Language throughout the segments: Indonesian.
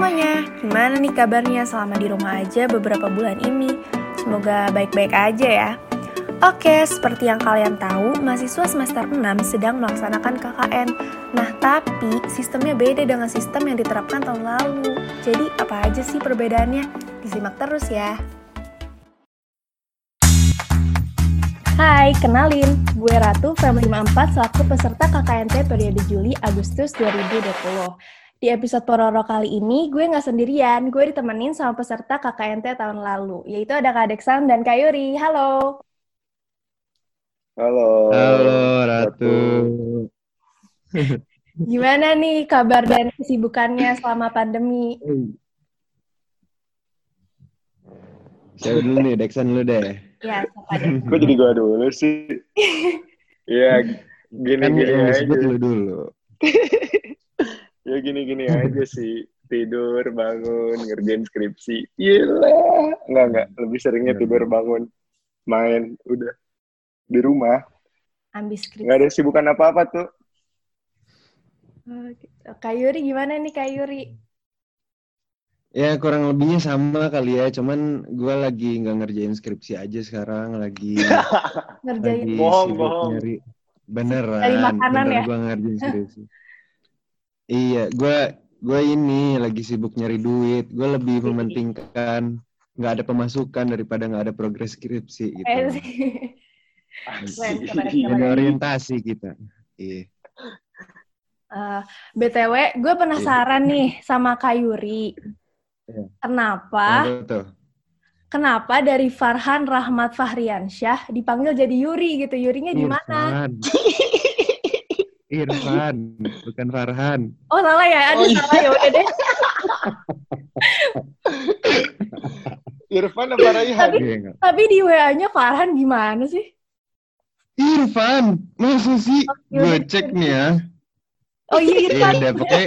semuanya, gimana nih kabarnya selama di rumah aja beberapa bulan ini? Semoga baik-baik aja ya. Oke, seperti yang kalian tahu, mahasiswa semester 6 sedang melaksanakan KKN. Nah, tapi sistemnya beda dengan sistem yang diterapkan tahun lalu. Jadi, apa aja sih perbedaannya? Disimak terus ya. Hai, kenalin. Gue Ratu, Family 54, selaku peserta KKNT periode Juli-Agustus 2020. Di episode Pororo kali ini, gue nggak sendirian. Gue ditemenin sama peserta KKNT tahun lalu, yaitu ada Kak Deksan dan Kak Yuri. Halo. Halo. Halo, Ratu. Gimana nih kabar dan kesibukannya selama pandemi? Siapa dulu nih, Dexan dulu deh. Ya, siapa deh? Kok jadi gua dulu sih? Iya, gini Kan gini aja. disebut lu dulu. Ya gini gini aja sih. Tidur, bangun, ngerjain skripsi. Gila. Enggak enggak, lebih seringnya Iya. tidur, bangun, main, udah di rumah. Ambis skripsi. Nggak ada sibukan apa-apa tuh. Oh, gitu. Kak Yuri gimana nih Kak Yuri? Ya kurang lebihnya sama kali ya, cuman gue lagi nggak ngerjain skripsi aja sekarang, lagi Ngerjain lagi Bohong, bohong. nyari beneran, Cari makanan bener ya? gue ngerjain skripsi. iya, gue gue ini lagi sibuk nyari duit, gue lebih mementingkan nggak ada pemasukan daripada nggak ada progres skripsi gitu. Eh, keren. Ada orientasi kita. Iya. Eh, BTW, gue penasaran nih sama Kak Yuri. Iya. Kenapa, Apa tuh? kenapa dari Farhan Rahmat Fahriansyah dipanggil jadi Yuri gitu? Yurinya di mana? Irfan. Irfan, bukan Farhan. Oh salah ya, aduh Oh, iya. salah ya udah deh. Irfan apa Raihan? Iya, enggak. Tapi di WA-nya Farhan gimana sih? Irfan, masa sih? Oke, Gue udah. cek nih ya. Oh iya Iya Irfan. udah, pokoknya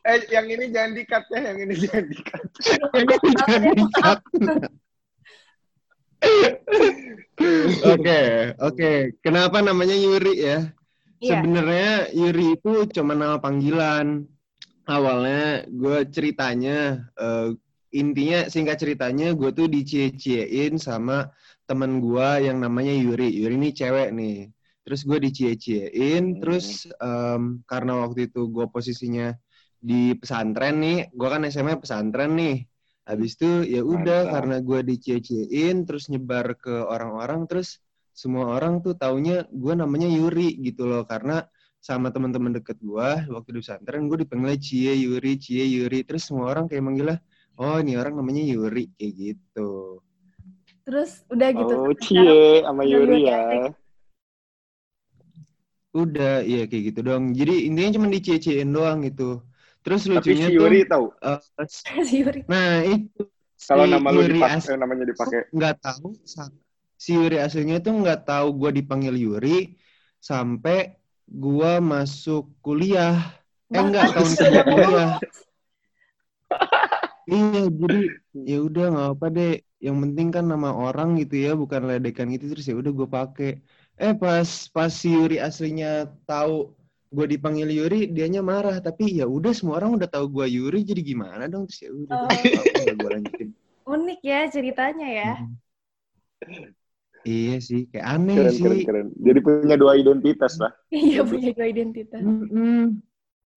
Eh, yang ini jangan di-cut ya, yang ini jangan di-cut. jangan dikat. Oke, oke. Kenapa namanya Yuri ya? Iya. Sebenarnya Yuri itu cuma nama panggilan. Awalnya gue ceritanya, eh, intinya singkat ceritanya gue tuh dicie-ciein sama temen gue yang namanya Yuri. Yuri ini cewek nih. Terus gue dicie-ciein, Hmm. terus em, karena waktu itu gue posisinya di pesantren nih, gue kan SMA pesantren nih. Habis itu ya udah karena gue dicie-ciein, terus nyebar ke orang-orang, terus semua orang tuh taunya gue namanya Yuri gitu loh karena sama teman-teman deket gue waktu di pesantren gue dipanggil Cie Yuri Cie Yuri terus semua orang kayak manggilnya oh ini orang namanya Yuri kayak gitu Terus udah gitu. Oh, cie sama Yuri ya. udah iya kayak gitu dong jadi intinya cuma dicie-ciein doang gitu terus Tapi lucunya si tuh Yuri tahu eh, si Yuri. nah itu kalau si nama lu Yuri dipakai, eh, namanya dipakai. nggak tahu si Yuri aslinya tuh nggak tahu gue dipanggil Yuri sampai gue masuk kuliah. Eh enggak tahun kedua kuliah. Iya jadi ya udah nggak apa deh. Yang penting kan nama orang gitu ya bukan ledekan gitu. Terus ya udah gue pakai eh pas pas si Yuri aslinya tahu gue dipanggil Yuri dianya marah. Tapi ya udah semua orang udah tahu gue Yuri jadi gimana dong? Terus ya udah Oh. gue lanjutin. Unik ya ceritanya ya. Iya sih, kayak aneh Keren, sih. keren, keren. Jadi punya dua identitas lah. Iya punya dua identitas. Mm-mm.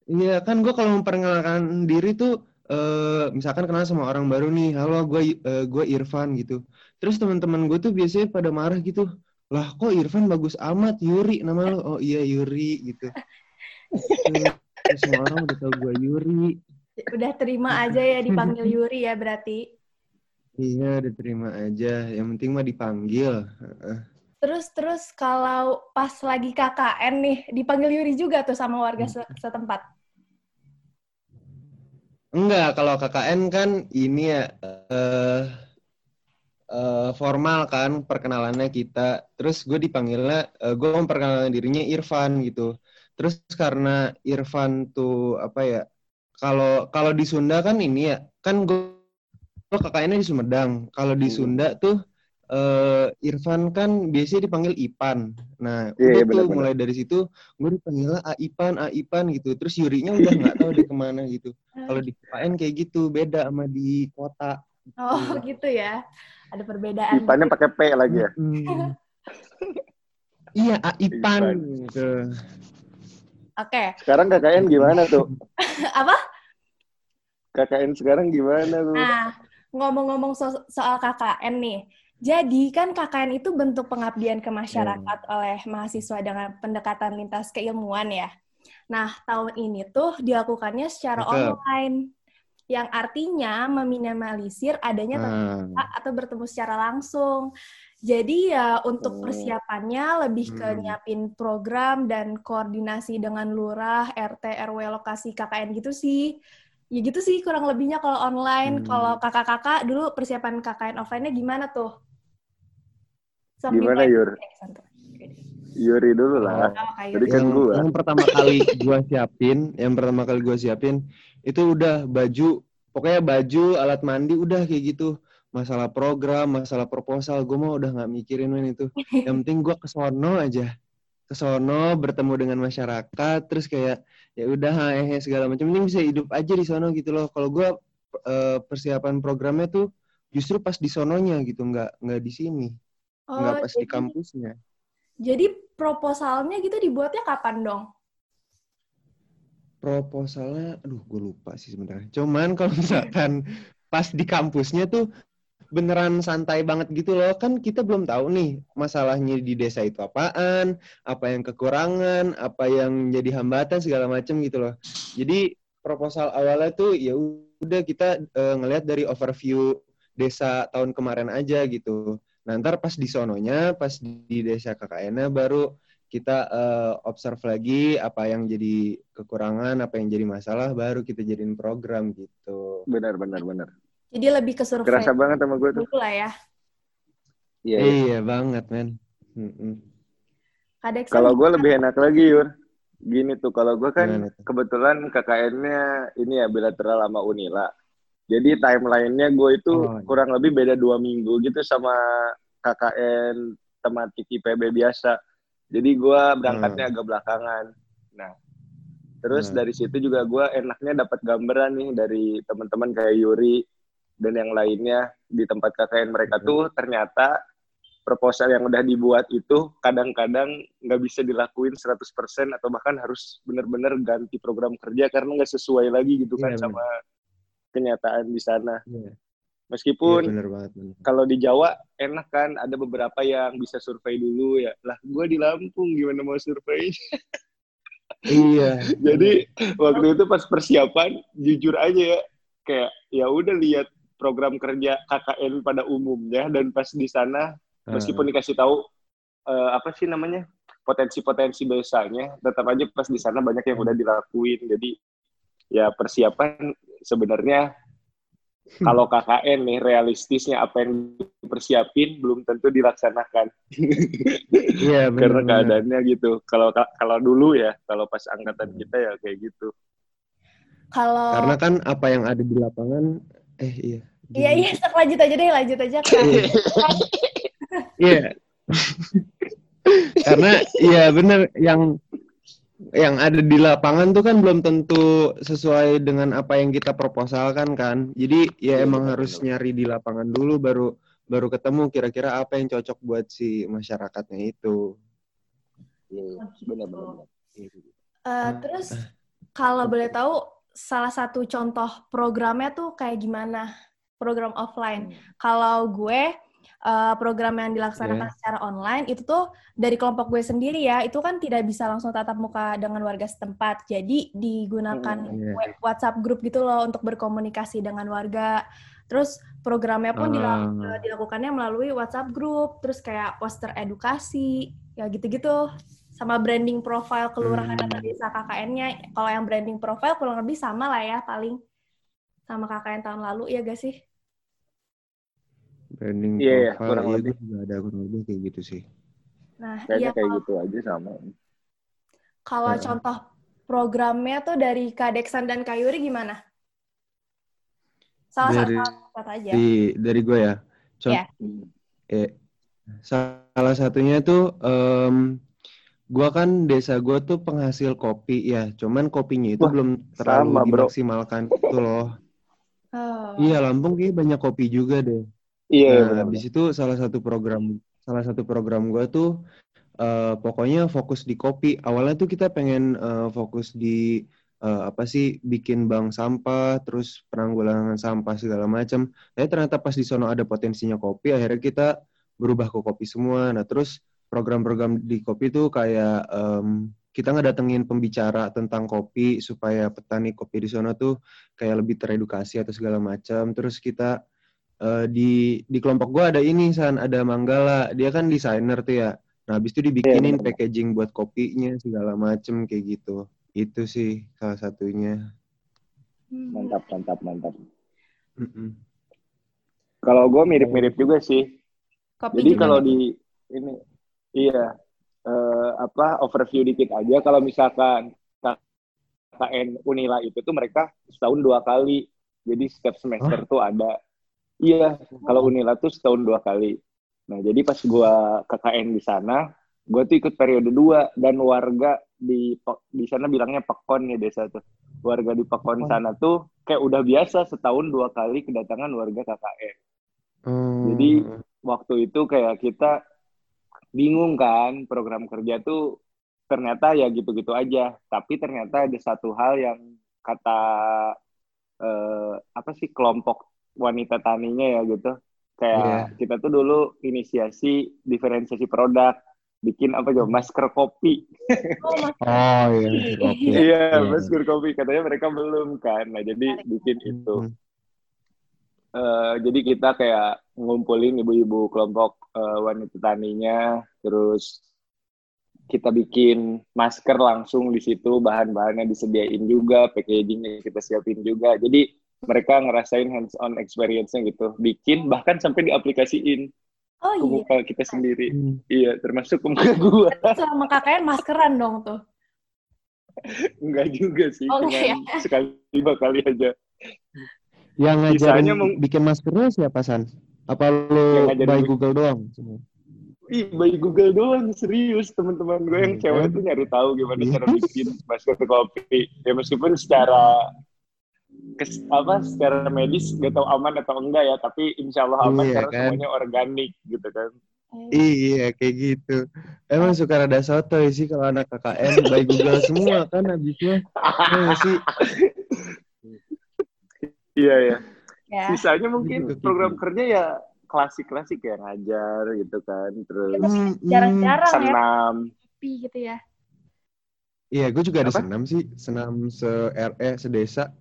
Iya kan gue kalau memperkenalkan diri tuh, eh misalkan kenal sama orang baru nih, halo gue gue Irfan gitu. Terus teman-teman gue tuh biasanya pada marah gitu, lah kok Irfan bagus amat, Yuri nama lo, oh iya Yuri gitu. Terus semua orang udah tau gue Yuri. Udah terima aja ya dipanggil Yuri ya berarti. Iya, udah terima aja. Yang penting mah dipanggil. Terus terus kalau pas lagi KKN nih dipanggil Yuri juga tuh sama warga se- setempat. Enggak, kalau KKN kan ini ya eh, formal kan perkenalannya kita. Terus gue dipanggilnya, eh, gue memperkenalkan dirinya Irfan gitu. Terus karena Irfan tuh apa ya? Kalau kalau di Sunda kan ini ya, kan gue gue KKN-nya di Sumedang. Kalau di Hmm. Sunda tuh eh Irfan kan biasanya dipanggil Ipan. Nah, Iya, udah iya, tuh benar-benar. mulai dari situ gue dipanggilnya A Ipan, A Ipan gitu. Terus Yurinya udah nggak tahu deh ke mana gitu. Kalau di KKN kayak gitu beda sama di kota. Oh gitu ya. Ada perbedaan. Ipannya pakai P lagi ya. Hmm. iya, A Ipan. Ipan. Gitu. Oke. Sekarang KKN gimana tuh? Apa? KKN sekarang gimana tuh? Nah, ngomong-ngomong so- soal KKN nih. Jadi kan KKN itu bentuk pengabdian ke masyarakat oleh mahasiswa dengan pendekatan lintas keilmuan ya. Nah, tahun ini tuh dilakukannya secara Cakep. online. Yang artinya meminimalisir adanya Ah, atau bertemu secara langsung. Jadi ya untuk Oh. persiapannya lebih ke Hmm. nyiapin program dan koordinasi dengan lurah, RT, RW lokasi KKN gitu sih. Ya gitu sih kurang lebihnya kalau online. Hmm. Kalau kakak-kakak dulu persiapan KKN offline-nya gimana tuh? Gimana, main- Yur? Santai. Yuri dulu lah. Oh, Tadi gitu. kan yang, gua. yang pertama kali gua siapin, yang pertama kali gua siapin itu udah baju, pokoknya baju, alat mandi udah kayak gitu. Masalah program, masalah proposal, gua mah udah nggak mikirin men itu. Yang penting gua ke sono aja. Ke sono bertemu dengan masyarakat, terus kayak ya udah hehe segala macam. Ini bisa hidup aja di sono gitu loh. Kalau gua eh, persiapan programnya tuh justru pas di sononya gitu, nggak nggak di sini, Oh, nggak pas di jadi- kampusnya. Jadi proposalnya gitu dibuatnya kapan dong? proposalnya, aduh gue lupa sih sebenarnya. Cuman kalau misalkan pas di kampusnya tuh beneran santai banget gitu loh. Kan kita belum tahu nih masalahnya di desa itu apaan, apa yang kekurangan, apa yang jadi hambatan segala macem gitu loh. Jadi proposal awalnya tuh ya udah kita eh, ngelihat dari overview desa tahun kemarin aja gitu. Nah, ntar pas di sononya, pas di desa KKN-nya baru kita eh, observe lagi apa yang jadi kekurangan, apa yang jadi masalah, baru kita jadiin program gitu. Benar, benar, benar. Jadi lebih ke survei Kerasa banget sama gue tuh. lah ya. Iya, iya. Iya banget, men. Kadek Kalau gue lebih enak lagi, Yur. Gini tuh, kalau gue kan Gimana kebetulan KKN-nya ini ya bilateral sama Unila. Jadi timeline-nya gue itu Oh, iya. kurang lebih beda dua minggu gitu sama KKN tematik IPB biasa. Jadi gue berangkatnya agak belakangan. Nah, terus Hmm. dari situ juga gue enaknya dapat gambaran nih dari teman-teman kayak Yuri dan yang lainnya di tempat KKN mereka Hmm. tuh ternyata proposal yang udah dibuat itu kadang-kadang nggak bisa dilakuin 100% atau bahkan harus benar-benar ganti program kerja karena nggak sesuai lagi gitu kan Iya, benar. sama kenyataan di sana. Iya, iya, Meskipun bener banget. bener. kalau di Jawa enak kan ada beberapa yang bisa survei dulu ya. Lah gue di Lampung gimana mau survei? Iya. Jadi waktu itu pas persiapan jujur aja ya kayak ya udah lihat program kerja KKN pada umumnya dan pas di sana meskipun dikasih tahu eh, apa sih namanya potensi-potensi desanya tetap aja pas di sana banyak yang udah dilakuin. Jadi ya persiapan sebenarnya kalau KKN nih realistisnya apa yang dipersiapin belum tentu dilaksanakan. Iya, bener, karena bener. keadaannya gitu. Kalau kalau dulu ya kalau pas angkatan kita ya kayak gitu. Kalau Karena kan apa yang ada di lapangan, eh iya. Iya iya, sok lanjut aja deh, lanjut aja. Iya. Karena iya bener yang yang ada di lapangan tuh kan belum tentu sesuai dengan apa yang kita proposalkan kan. Jadi ya Iya, emang harus nyari di lapangan dulu baru baru ketemu kira-kira apa yang cocok buat si masyarakatnya itu. Iya, benar-benar Eh, terus kalau boleh tahu salah satu contoh programnya tuh kayak gimana? Program offline. Kalau gue eh, program yang dilaksanakan Iya. secara online itu tuh dari kelompok gue sendiri ya, itu kan tidak bisa langsung tatap muka dengan warga setempat. Jadi digunakan Hmm, iya. we- WhatsApp grup gitu loh untuk berkomunikasi dengan warga. Terus programnya pun eh, dilakukannya melalui WhatsApp grup, terus kayak poster edukasi, ya gitu-gitu. Sama branding profile kelurahan Hmm. atau desa KKN-nya. Kalau yang branding profile kurang lebih sama lah ya paling sama KKN tahun lalu ya gak sih? Branding Iya, iya, profile, kurang iya lebih. juga ada kurang lebih kayak gitu sih. Nah, kayaknya iya kayak kalau, gitu aja sama kalau Heeh. contoh programnya tuh dari Kadeksan dan Kayuri gimana? Salah Dari- satu aja. Di dari gue ya. Con- Iya. eh, Salah satunya tuh um, gua kan desa gua tuh penghasil kopi ya, cuman kopinya itu Wah, belum terlalu sama, bro. dimaksimalkan gitu loh. Oh. Iya, Lampung kayak banyak kopi juga deh. Iya, Nah, habis itu salah satu program salah satu program gua tuh eh, pokoknya fokus di kopi. Awalnya tuh kita pengen eh, fokus di eh, apa sih bikin bank sampah, terus penanggulangan sampah segala macam. Tapi ternyata pas di sono ada potensinya kopi, akhirnya kita berubah ke kopi semua. Nah, terus program-program di kopi tuh kayak em, kita ngedatengin pembicara tentang kopi supaya petani kopi di sono tuh kayak lebih teredukasi atau segala macam. Terus kita eh, di di kelompok gua ada ini San, ada Manggala. Dia kan desainer tuh ya. Nah, habis itu dibikinin bener. packaging buat kopinya segala macem kayak gitu. Itu sih salah satunya. Mantap, mantap, mantap. Mm-mm. Kalau gue mirip-mirip juga sih. Kopi Jadi kalau di ini iya eh, apa overview dikit aja kalau misalkan KKN Unila itu tuh mereka setahun dua kali. Jadi setiap semester tuh ada. Iya, kalau Unila tuh setahun dua kali. Nah, jadi pas gua KKN di sana, gua tuh ikut periode dua dan warga di di sana bilangnya Pekon ya desa tuh. Warga di Pekon sana tuh kayak udah biasa setahun dua kali kedatangan warga KKN. Oh. Jadi waktu itu kayak kita bingung kan program kerja tuh ternyata ya gitu-gitu aja. Tapi ternyata ada satu hal yang kata eh, apa sih kelompok wanita taninya ya gitu. Kayak Iya. kita tuh dulu inisiasi diferensiasi produk, bikin apa coba masker kopi. Oh. Oh iya, kopi. Iya, Iya. masker kopi katanya mereka belum kan. Nah, jadi bikin itu. Eh, jadi kita kayak ngumpulin ibu-ibu kelompok eh, wanita taninya, terus kita bikin masker langsung di situ, bahan-bahannya disediain juga, packagingnya kita siapin juga. Jadi mereka ngerasain hands-on experience-nya gitu, bikin bahkan sampai diaplikasiin Oh ke iya. muka kita sendiri. Hmm. Iya, termasuk ke muka gua. Selama KKN maskeran dong tuh. Enggak juga sih, Oh, cuma ya? sekali dua kali aja. Yang ngajarin meng- bikin maskernya siapa San? Apa ngajarin by Google doang? Ih, by Google doang, serius teman-teman gue yang Iya cewek kan? tuh nyari tahu gimana cara bikin masker kopi. Ya meskipun secara kes, apa secara medis gak tahu aman atau enggak ya, tapi insya Allah aman Iya karena kan? semuanya organik gitu kan. Iya kayak gitu. Emang suka rada sotoy sih kalau anak KKN by Google semua kan habisnya. Iya sih? Iya ya. Ya. Sisanya mungkin Gitu, program kerja ya klasik-klasik ya ngajar gitu kan, terus Hmm, Jarang-jarang ya senam. kopi gitu ya. Iya, gue juga ada Apa? senam sih, senam se RE sedesa.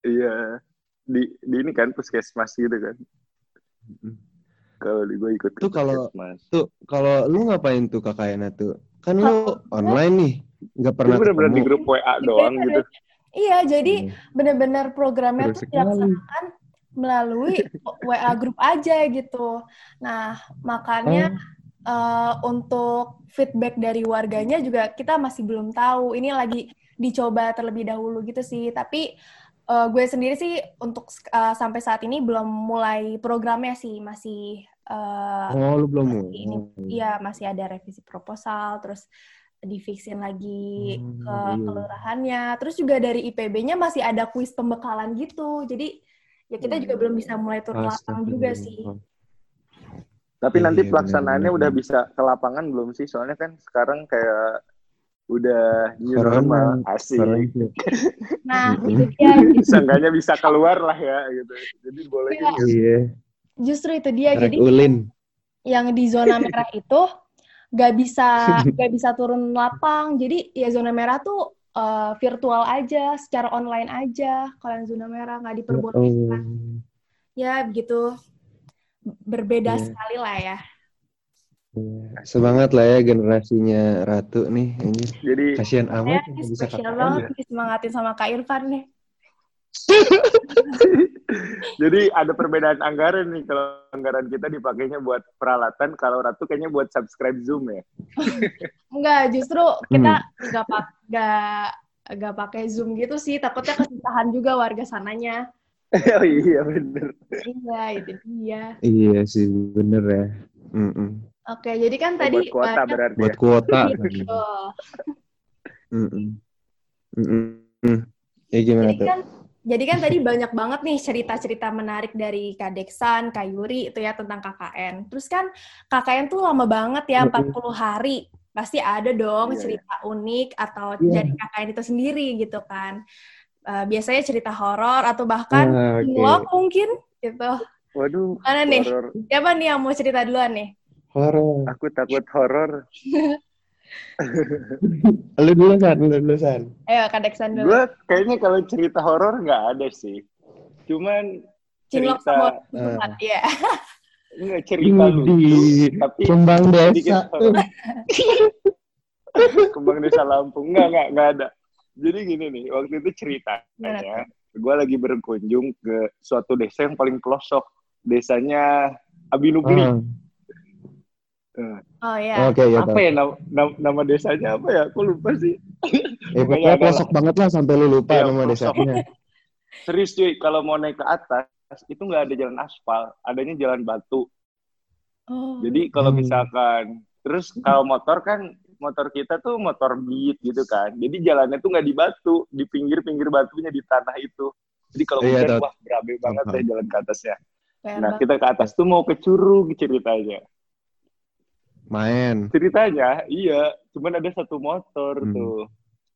Iya. Di, di ini kan puskesmas gitu kan. Kalau di gue ikut Tuh kalau- puskesmas. Tuh, kalau lu ngapain tuh KKN tuh? Kan lu online nih, nggak Gue pernah bener-bener di grup WA doang gitu. Iya, jadi Iya. benar-benar programnya Seru tuh dilaksanakan melalui WA grup aja gitu. Nah, makanya Oh. eh, untuk feedback dari warganya juga kita masih belum tahu. Ini lagi dicoba terlebih dahulu gitu sih. Tapi eh, gue sendiri sih untuk eh, sampai saat ini belum mulai programnya sih, masih eh, Oh, lu belum masih mulai. ini, iya masih ada revisi proposal, terus difiksin lagi Hmm, ke iya. kelurahannya. Terus juga dari IPB-nya masih ada kuis pembekalan gitu. Jadi ya kita juga belum bisa mulai turun lapang juga sih. Tapi Iya, nanti iya, pelaksanaannya udah bisa ke lapangan belum sih? Soalnya kan sekarang kayak udah new normal, asik. Nah, Mm-mm. itu dia. Seenggaknya bisa keluar lah ya gitu. Jadi boleh Iya. Iya, Justru itu dia. Jadi ulin. yang di zona merah itu nggak bisa nggak bisa turun lapang. Jadi ya zona merah tuh eh, virtual aja, secara online aja. Kalau yang zona merah nggak diperbolehkan. Oh. Ya begitu. Berbeda Iya. sekali lah ya. Iya. Semangat lah ya generasinya Ratu nih. Anjir. Jadi Kasihan Ya, amat ini nggak bisa banget nih semangatin sama Kak Irfan nih. jadi ada perbedaan anggaran nih kalau anggaran kita dipakainya buat peralatan, kalau Ratu kayaknya buat subscribe Zoom ya. Enggak, justru kita nggak pak nggak nggak pakai Zoom gitu sih. Takutnya kesusahan juga warga sananya. oh iya bener. Iya, itu dia. Iya sih, bener ya. Mm-mm. Oke, jadi kan Oh, tadi buat kuota banyak berarti. Buat ya. kuota. gitu. Mm-mm. Mm-mm. Ya gimana Jadi tuh? kan jadi kan tadi banyak banget nih cerita-cerita menarik dari Kak Deksan, Kak Yuri itu ya tentang KKN. Terus kan KKN tuh lama banget ya, Mm-mm. 40 hari. Pasti ada dong Iya, iya. cerita unik atau Iya. dari KKN itu sendiri gitu kan. Eh, biasanya cerita horor atau bahkan Ah, oke. vlog mungkin gitu. Waduh, Mana nih? horor. Siapa nih yang mau cerita duluan nih? Horor. Aku takut horor. Lu dulu San, lu dulu San. Ayo Kak Deksan dulu. Gue kayaknya kalau cerita horor nggak ada sih. Cuman Cinlok cerita sama Ah. Iya. nggak cerita lucu, Widih, tapi Kembang desa. Kembang Desa Lampung. Nggak, nggak, nggak ada. Jadi gini nih, waktu itu Gimana ceritanya, gue lagi berkunjung ke suatu desa yang paling pelosok. Desanya Abi Nugli. Eh, Oh iya. Oke, ya apa tahu. ya nama, nama, desanya apa ya? Aku lupa sih. Ya, pokoknya pelosok banget lah sampai lu lupa Iya, nama pelosok. desanya. Serius cuy, kalau mau naik ke atas, itu nggak ada jalan aspal, adanya jalan batu. Oh. Jadi kalau Hmm. misalkan, terus kalau motor kan, motor kita tuh motor beat gitu kan. Jadi jalannya tuh nggak di batu, di pinggir-pinggir batunya di tanah itu. Jadi kalau Iya, hujan, wah berabe banget Paham. deh jalan ke atasnya. Nah, kita ke atas tuh mau ke Curug ceritanya. Main. Ceritanya, iya, cuman ada satu motor Hmm. tuh.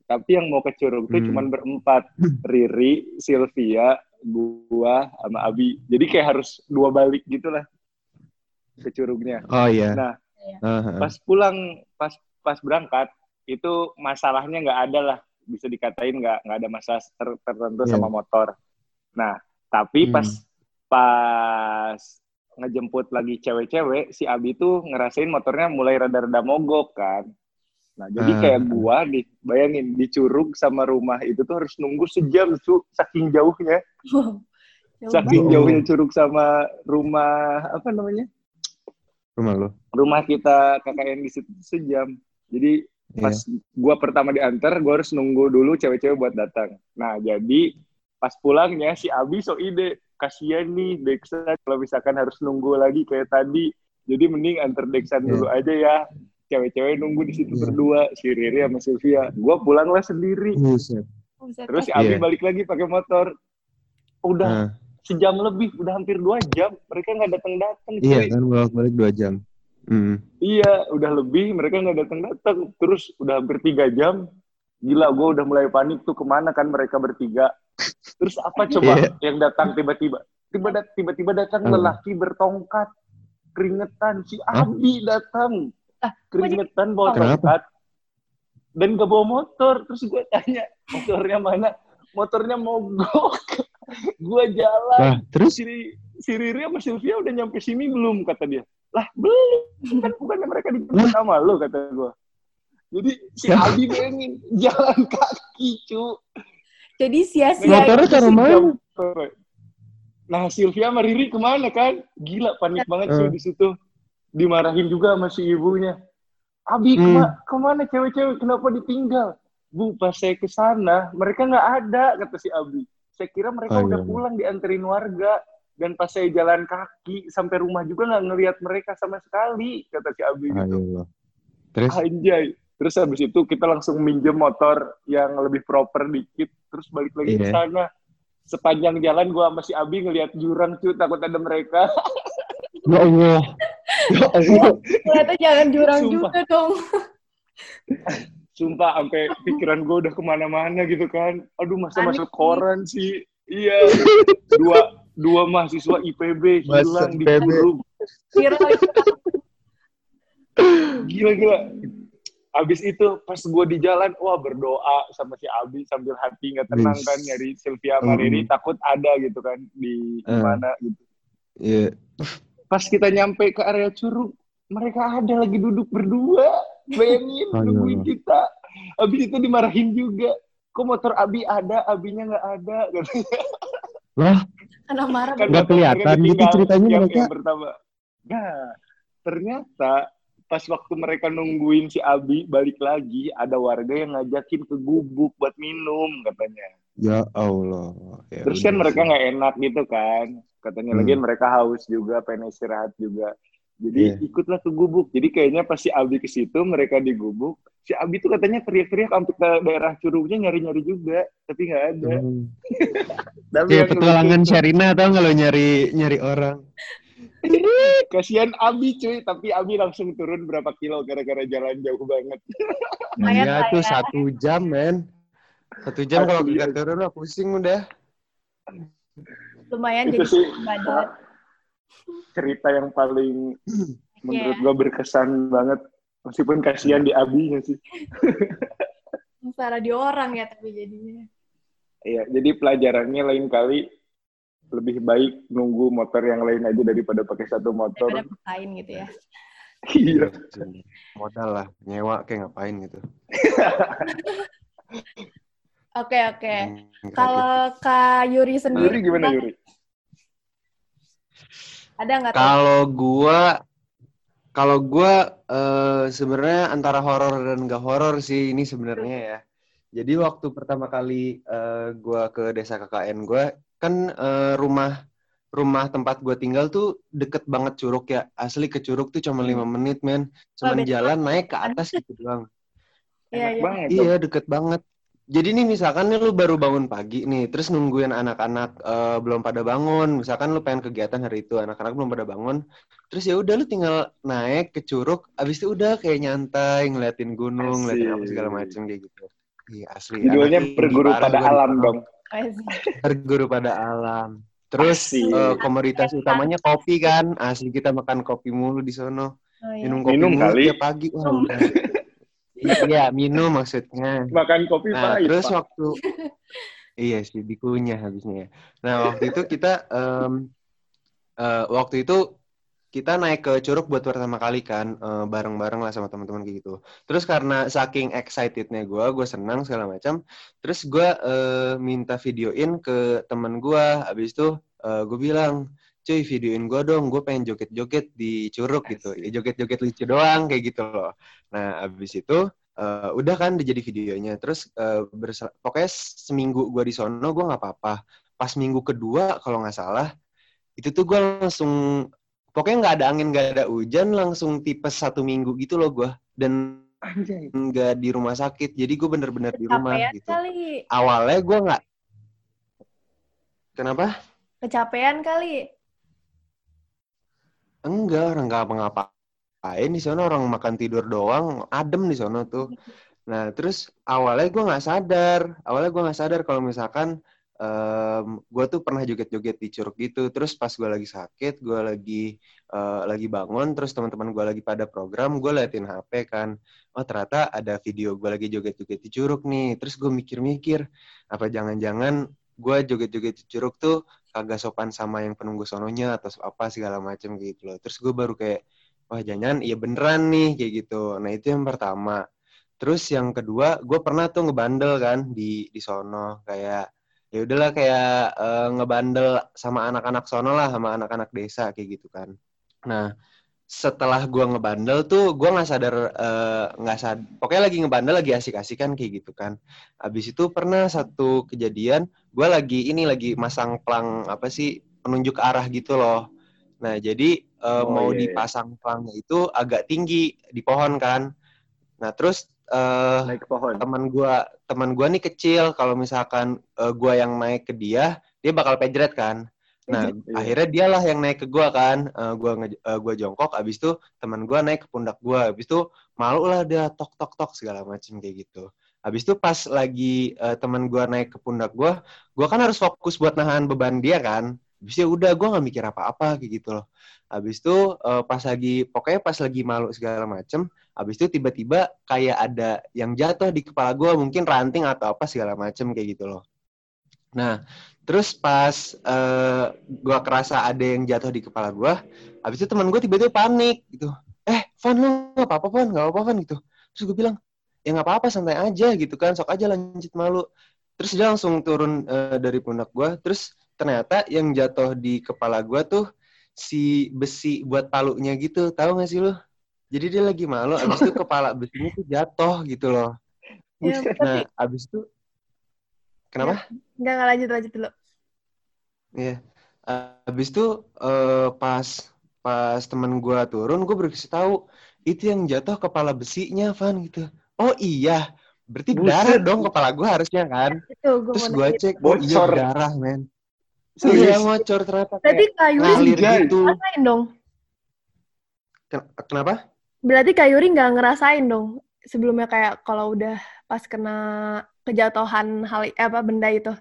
Tapi yang mau ke Curug tuh Hmm. cuman berempat. Riri, Sylvia, gua, sama Abi. Jadi kayak harus dua balik gitu lah ke Curugnya. Oh iya. Nah, Ah, ah. pas pulang, pas pas berangkat, itu masalahnya nggak ada lah. Bisa dikatain nggak nggak ada masalah ter- tertentu Iya. sama motor. Nah, tapi Hmm. pas pas ngejemput lagi cewek-cewek, si Abi tuh ngerasain motornya mulai rada-rada mogok kan. Nah, jadi Ah. kayak gua nih, bayangin di Curug sama rumah itu tuh harus nunggu sejam tuh saking jauhnya. Jauh Saking banget. jauhnya Curug sama rumah apa namanya? Rumah lu. Rumah kita KKN di situ sejam. Jadi Iya. pas gua pertama diantar, gua harus nunggu dulu cewek-cewek buat datang. Nah, jadi pas pulangnya si Abi so ide, kasihan nih Dexan kalau misalkan harus nunggu lagi kayak tadi. Jadi mending antar Dexan Iya. dulu aja ya. Cewek-cewek nunggu di situ Iya. berdua, si Riri sama Sylvia. Gua pulanglah sendiri. Buset. Terus si Abi Iya. balik lagi pakai motor. Udah Ah, sejam lebih, udah hampir dua jam. Mereka nggak datang-datang. iya cuy. kan bolak-balik dua jam. Hmm. Iya, udah lebih, mereka nggak datang-datang. Terus udah hampir tiga jam, gila gue udah mulai panik tuh ke mana kan mereka bertiga. Terus apa coba Iya. yang datang tiba-tiba? Tiba- Tiba-tiba datang Hmm. lelaki bertongkat, keringetan. Si? Abi datang, Ah, keringetan bawa tongkat, dan gak bawa motor. Terus gue tanya, motornya mana? Motornya mogok. gue jalan. Nah, terus si, si Riri sama Sylvia udah nyampe sini belum kata dia lah belum kan bukannya mereka dijemput sama lo kata gue jadi si. Abi pengen jalan kaki cu Jadi sia-sia. Motornya gitu. taruh mana? nah Sylvia sama Riri ke mana kan gila panik banget sih Eh. di situ dimarahin juga sama si ibunya Abi Hmm. kema- ke mana cewek-cewek kenapa ditinggal bu pas saya ke sana mereka nggak ada kata si Abi saya kira mereka Oh, udah iya. pulang dianterin warga dan pas saya jalan kaki sampai rumah juga nggak ngelihat mereka sama sekali kata si Abi gitu Ayo. Terus anjay terus habis itu kita langsung minjem motor yang lebih proper dikit terus balik lagi ke Iya. sana sepanjang jalan gua sama si Abi ngelihat jurang cuy takut ada mereka ya Allah. Ya Allah. Ternyata jangan jurang Sumpah. juga dong. sumpah sampai pikiran gua udah ke mana-mana gitu kan aduh masa masuk koran sih iya dua dua mahasiswa IPB hilang di IPB. Curug Viral itu. gila gila Abis itu pas gue di jalan, wah berdoa sama si Abi sambil hati nggak tenang kan nyari Sylvia sama Mm. Takut ada gitu kan di Eh. mana gitu. Iya. Pas kita nyampe ke area Curug, mereka ada lagi duduk berdua, bayangin nungguin kita. Abis itu dimarahin juga. Kok motor Abi ada, Abinya nggak ada. Lah, Karena marah. Kan Nggak mereka kelihatan gitu ceritanya yang, mereka. yang pertama. Nah, ternyata pas waktu mereka nungguin si Abi balik lagi, ada warga yang ngajakin ke gubuk buat minum katanya. ya Allah. Ya Terus kan mereka nggak enak gitu kan. Katanya Hmm. lagi mereka haus juga, pengen istirahat juga. Jadi Iya. ikutlah ke gubuk. Jadi kayaknya pas si Abi ke situ, mereka di gubuk. Si Abi tuh katanya teriak-teriak sampai ke daerah curugnya nyari-nyari juga, tapi nggak ada. Hmm. Tapi yang petualangan Sherina tau nggak lo nyari nyari orang. Kasihan Abi cuy, tapi Abi langsung turun berapa kilo gara-gara jalan jauh banget. Iya lah tuh ya. satu jam men. Satu jam kalau kagak turun udah pusing udah. Lumayan Itu jadi sih badan. cerita yang paling menurut Iya. gua berkesan banget. Meskipun kasihan di Abi sih. Parah di orang ya tapi jadinya. Iya, jadi pelajarannya lain kali lebih baik nunggu motor yang lain aja daripada pakai satu motor. Daripada paksain gitu ya. Iya. Modal lah nyewa kayak ngapain gitu. Oke oke. Hmm, gratis. Kalau Kak Yuri sendiri Yuri gimana Yuri? ada nggak tuh? Kalau gua kalau gua eh, sebenarnya antara horor dan gak horor sih ini sebenarnya ya. Jadi waktu pertama kali eh, gua ke desa KKN gua kan eh, rumah rumah tempat gua tinggal tuh deket banget curug ya. Asli ke curug tuh cuma lima menit men. Cuman beda jalan naik ke atas gitu doang. Iya Enak iya. banget. Iya deket banget. Jadi nih misalkan nih lu baru bangun pagi nih, terus nungguin anak-anak eh, belum pada bangun. Misalkan lu pengen kegiatan hari itu, anak-anak belum pada bangun. Terus ya udah lu tinggal naik ke curug, abis itu udah kayak nyantai ngeliatin gunung, ngeliatin apa segala macem kayak gitu. Iya asli. Judulnya berguru pada alam dong. Berguru pada alam. Terus Asik. eh, komoditas utamanya kopi kan, asli kita makan kopi mulu di sono. Oh, iya. Minum kopi Minum mulu kali. tiap pagi. Udah. Iya, minum maksudnya. Makan kopi Nah, pahit, terus Pak. waktu iya sih dikunyah habisnya ya. Nah, waktu itu kita em, eh, waktu itu kita naik ke Curug buat pertama kali kan eh, bareng-bareng lah sama teman-teman kayak gitu. Terus karena saking excitednya gue, gue senang segala macam. Terus gue eh, minta videoin ke teman gue. Habis itu gue bilang, cuy videoin gue dong, gue pengen joget-joget di Curug gitu. Ya, joget-joget lucu doang kayak gitu loh. Nah, habis itu eh, udah kan jadi videonya. Terus eh, bersel- pokoknya seminggu gue di sono gue nggak apa-apa. Pas minggu kedua kalau nggak salah itu tuh gue langsung pokoknya nggak ada angin nggak ada hujan langsung tipes satu minggu gitu loh gue dan Anjay. nggak di rumah sakit. Jadi gue bener-bener di rumah gitu. kali. awalnya gue nggak kenapa? Kecapean kali. enggak orang nggak apa-ngapain di sana orang makan tidur doang adem di sana tuh. Nah terus awalnya gue nggak sadar. Awalnya gue nggak sadar kalau misalkan em, gue tuh pernah joget-joget di curug gitu. Terus pas gue lagi sakit gue lagi eh, lagi bangun terus teman-teman gue lagi pada program gue liatin HP kan. Oh ternyata ada video gue lagi joget-joget di curug nih. Terus gue mikir-mikir apa jangan-jangan gue joget-joget di curug tuh kagak sopan sama yang penunggu sononya atau apa segala macam gitu loh. Terus gue baru kayak wah jangan iya beneran nih kayak gitu. Nah itu yang pertama. Terus yang kedua gue pernah tuh ngebandel kan di di sono. Kayak ya udahlah kayak eh, ngebandel sama anak-anak sono lah sama anak-anak desa kayak gitu kan. Nah setelah gue ngebandel tuh gue nggak sadar eh, nggak sad pokoknya lagi ngebandel lagi asik-asikan kayak gitu kan. Abis itu pernah satu kejadian gue lagi ini lagi masang pelang apa sih penunjuk arah gitu loh. Nah jadi eh, Oh, mau iya, iya. dipasang pelangnya itu agak tinggi di pohon kan. Nah terus eh, Naik pohon. teman gua teman gua nih kecil. Kalau misalkan eh, gua yang naik ke dia dia bakal pejret kan. Nah Iya. akhirnya dialah yang naik ke gua kan. Eh, gua nge- eh, gua jongkok abis itu teman gua naik ke pundak gua. Abis itu malu lah dia tok tok tok segala macem kayak gitu. Abis itu pas lagi eh, teman gua naik ke pundak gua gua kan harus fokus buat nahan beban dia kan abis itu udah gua nggak mikir apa-apa kayak gitu loh abis itu eh, pas lagi pokoknya pas lagi malu segala macem Habis itu tiba-tiba kayak ada yang jatuh di kepala gue, mungkin ranting atau apa segala macem kayak gitu loh. Nah, terus pas eh gue kerasa ada yang jatuh di kepala gue, habis itu teman gue tiba-tiba panik gitu. Eh, Van lu nggak apa-apa Van, nggak apa-apa Van gitu. Terus gue bilang, ya nggak apa-apa santai aja gitu kan, sok aja lanjut malu. Terus dia langsung turun eh, dari pundak gue, terus ternyata yang jatuh di kepala gue tuh si besi buat palunya gitu, tahu gak sih lu? Jadi dia lagi malu, abis itu kepala besinya tuh jatuh gitu loh. Ya, tapi Nah, abis itu kenapa? enggak enggak lanjut lanjut dulu. Iya. Abis itu eh, pas pas temen gue turun gue baru kasih tahu itu yang jatuh kepala besinya Van gitu oh iya berarti Buset. darah dong kepala gue harusnya kan Itu gue terus mau gue cek oh iya darah men Serius? iya ngocor ternyata Berarti kayak Kak Yuri gitu ngerasain dong. Ken- kenapa Berarti Kak Yuri nggak ngerasain dong sebelumnya kayak kalau udah pas kena kejatuhan hal eh, apa benda itu.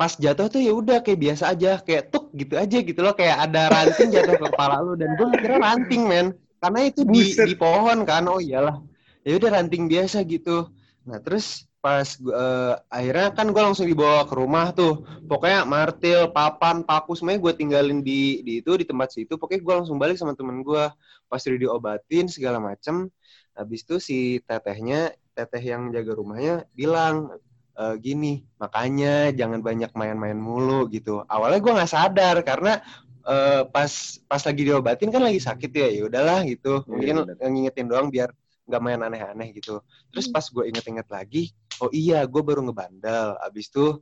pas jatuh tuh ya udah kayak biasa aja kayak tuk gitu aja gitu loh kayak ada ranting jatuh ke kepala lu dan gue mikirnya ranting men karena itu di Buset. di pohon kan oh iyalah ya udah ranting biasa gitu nah terus pas gua, eh, akhirnya kan gue langsung dibawa ke rumah tuh. Pokoknya martil papan paku semuanya gue tinggalin di di itu di tempat situ. Pokoknya gue langsung balik sama temen gue pas udah diobatin segala macem. Habis itu si tetehnya teteh yang jaga rumahnya bilang e, gini makanya jangan banyak main-main mulu gitu. Awalnya gue nggak sadar karena eh, pas pas lagi diobatin kan lagi sakit ya ya udahlah gitu. Iya, mungkin ngingetin doang biar nggak main aneh-aneh gitu. Terus Hmm. pas gue inget-inget lagi oh iya gue baru ngebandel. Abis itu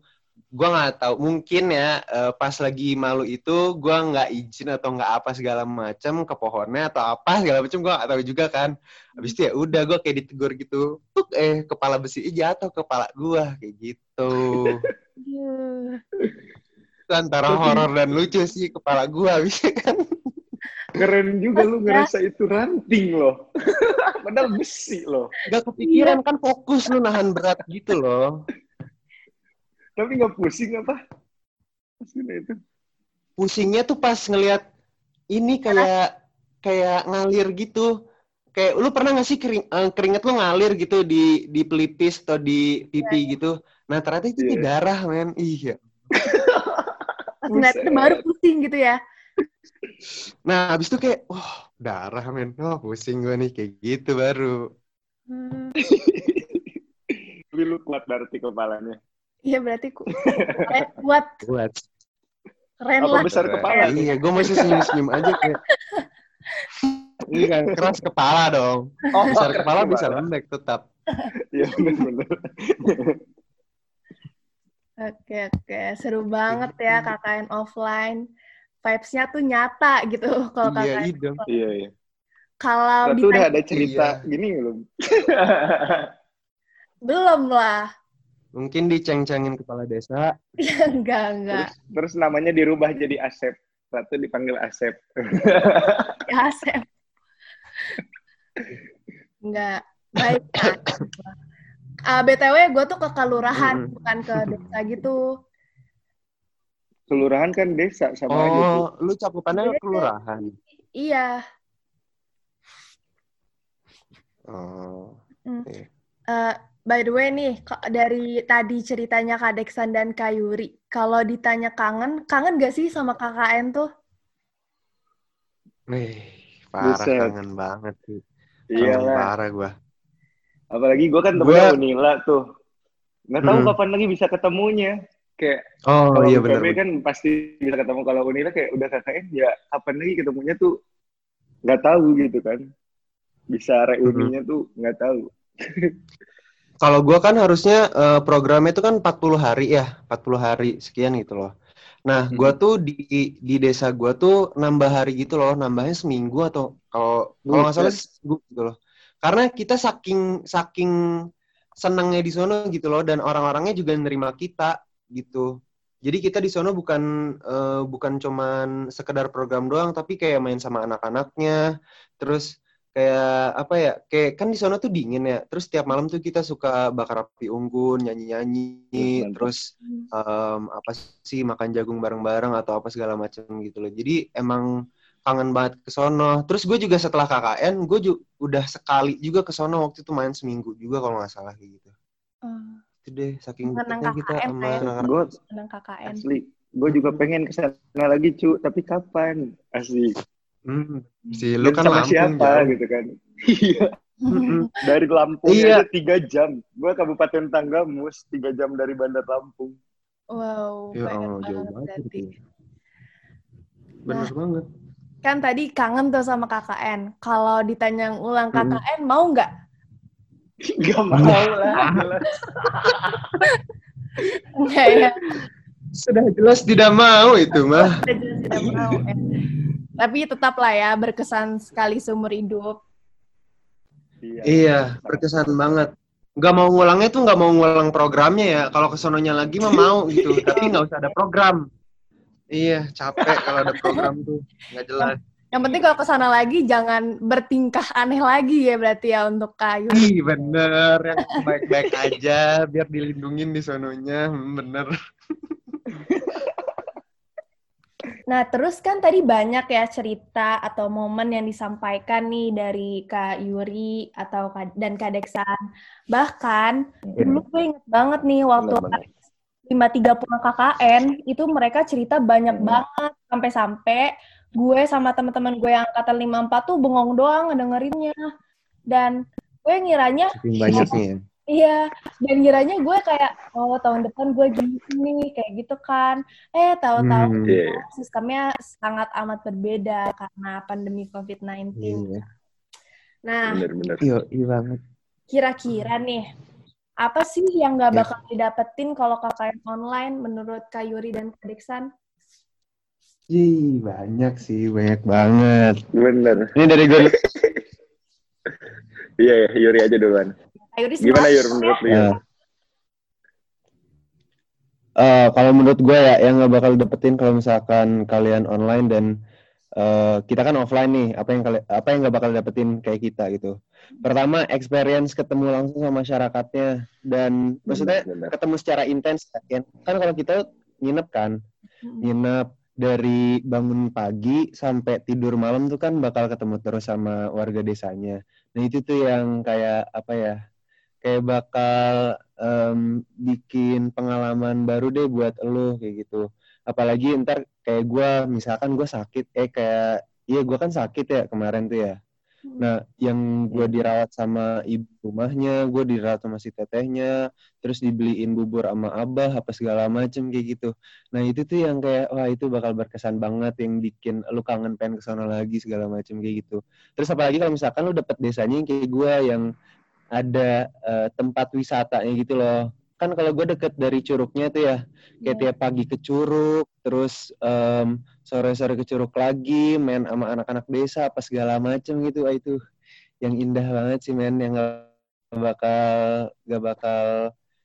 gue nggak tahu mungkin ya eh, pas lagi malu itu gue nggak izin atau nggak apa segala macam ke pohonnya atau apa segala macam gue nggak tahu juga kan. Abis itu ya udah gue kayak ditegur gitu. Tuk eh kepala besi jatuh ke kepala gue kayak gitu. Antara horor dan lucu sih kepala gue bisa kan Keren juga lu ngerasa itu ranting loh. Padahal besi loh. gak kepikiran kan fokus lu nahan berat gitu loh Tapi nggak pusing apa? Kena itu. pusingnya tuh pas ngelihat ini kayak kayak ngalir gitu kayak lu pernah gak sih kering, eh, keringet lu ngalir gitu di di pelipis atau di pipi gitu nah ternyata itu Iya. darah men iya ngeliat itu baru pusing gitu ya. Nah habis itu kayak wah darah men oh pusing gue nih kayak gitu baru Hmm. Tapi lu kuat berarti kepalanya. Iya berarti ku kuat buat keren Apa lah. besar kepala? iya gue masih senyum senyum aja kayak iya keras kepala dong Oh, besar keras kepala bisa lembek tetap Iya benar-benar. Oke oke seru banget ya KKN offline. Vibes-nya tuh nyata gitu kalau iya KKN. idem Iya, iya. Kalau Berarti udah ada cerita Iya. gini belum? belum lah. mungkin diceng-cengin kepala desa enggak enggak. terus, terus namanya dirubah jadi Asep. Ratu dipanggil Asep. Ya Asep. Enggak. Baik. Ah, BTW gue tuh ke kelurahan bukan ke desa gitu. Kelurahan kan desa sama aja tuh. oh lu cakupannya Beda. kelurahan Iya. oh Eh, by the way nih, dari tadi ceritanya Kak Deksan dan Kak Yuri, kalau ditanya kangen, kangen gak sih sama KKN tuh? Wih, parah Buset. kangen banget sih. Kangen Iya lah. parah gua. Apalagi gue kan Gua- temennya Unila tuh. Nggak tahu Hmm. kapan lagi bisa ketemunya. Kayak Oh kalau iya benar. kan pasti bisa ketemu. Kalau Unila kayak udah KKN ya kapan lagi ketemunya tuh nggak tahu gitu kan. Bisa reuninya Hmm. tuh nggak tahu. Kalau gua kan harusnya eh, programnya itu kan 40 hari ya, 40 hari sekian gitu loh. Nah, gua Hmm. tuh di di desa gua tuh nambah hari gitu loh, nambahnya seminggu atau kalau kalau nggak salah seminggu gitu loh. Karena kita saking saking senangnya di sono gitu loh dan orang-orangnya juga nerima kita gitu. Jadi kita di sono bukan eh, bukan cuman sekedar program doang, tapi kayak main sama anak-anaknya. Terus kayak apa ya? Kayak kan di sono tuh dingin ya. Terus tiap malam tuh kita suka bakar api unggun, nyanyi-nyanyi, Mantap. terus em, apa sih makan jagung bareng-bareng atau apa segala macam gitu loh. Jadi emang kangen banget ke sono. Terus gue juga setelah KKN, gue ju- udah sekali juga ke sono waktu itu main seminggu juga kalau nggak salah kayak gitu. Hmm, Itu deh, saking dekatnya kita KKN sama. Gue senang KKN. asli. Gue juga pengen ke sana lagi cu. Tapi kapan? Asli. Hmm, si lu kan sama Lampung siapa jauh. gitu kan. Iya. Dari Lampung Iya. aja tiga jam. Gue Kabupaten Tanggamus tiga jam dari Bandar Lampung. Wow, Ya banyak Allah, jauh banget banget berarti. itu. Bener banget. Kan tadi kangen tuh sama KKN. Kalau ditanya ulang. KKN, mau nggak? Gak mau lah. Enggak ya. Sudah jelas tidak mau itu mah. Udah jelas tidak mau ya. Tapi tetap lah ya berkesan sekali seumur hidup. Iya, iya berkesan banget. Gak mau ngulangnya tuh gak mau ngulang programnya ya. Kalau kesononya lagi mah mau gitu, tapi nggak usah ada program. Iya, capek kalau ada program tuh nggak jelas. Yang penting kalau ke sana lagi jangan bertingkah aneh lagi ya berarti ya untuk kayu. Ih bener, yang baik-baik aja biar dilindungin di sononya, bener. Nah, terus kan tadi banyak ya cerita atau momen yang disampaikan nih dari Kak Yuri atau dan Kak Deksan. Bahkan ya. dulu gue inget banget nih waktu lima tiga puluh KKN itu mereka cerita banyak hmm. banget sampai-sampai gue sama teman-teman gue yang angkatan empat tuh bengong doang ngedengerinnya. Dan gue ngiranya banyak nih ya. Iya, dan kiranya gue kayak, oh tahun depan gue gini, kayak gitu kan. Eh, tahu-tahu hmm, yeah. Iya. sistemnya sangat amat berbeda karena pandemi COVID-19. Yeah. Nah, bener, bener. Iya, iya banget. Kira-kira nih, apa sih yang gak iya. bakal yeah. didapetin kalau KKN online menurut Kak Yuri dan Kak Diksan? Ih, banyak sih, banyak banget. Bener. Ini dari gue. Iya, Yuri aja duluan. Ayuris Gimana Yur menurut lu? Uh, uh, kalau menurut gue ya yang nggak bakal dapetin kalau misalkan kalian online dan uh, kita kan offline nih, apa yang kalian apa yang nggak bakal dapetin kayak kita gitu. Pertama experience ketemu langsung sama masyarakatnya dan hmm, maksudnya benar. ketemu secara intens kan. Kan kalau kita nginep kan, hmm. nginep dari bangun pagi sampai tidur malam tuh kan bakal ketemu terus sama warga desanya. Nah itu tuh yang kayak apa ya kayak bakal um, bikin pengalaman baru deh buat lo kayak gitu apalagi ntar kayak gue misalkan gue sakit eh kayak iya gue kan sakit ya kemarin tuh ya. Nah yang gue iya. dirawat sama ibu rumahnya gue dirawat sama si tetehnya terus dibeliin bubur sama abah apa segala macem kayak gitu nah itu tuh yang kayak wah itu bakal berkesan banget yang bikin lu kangen pengen ke sana lagi segala macem kayak gitu terus apalagi kalau misalkan lu dapet desanya yang kayak gue yang ada uh, tempat wisatanya gitu loh. Kan kalau gue deket dari Curugnya tuh ya, kayak yeah. tiap pagi ke Curug, terus um, sore-sore ke Curug lagi, main sama anak-anak desa, apa segala macem gitu. Ah, itu yang indah banget sih, men. Yang gak bakal, gak bakal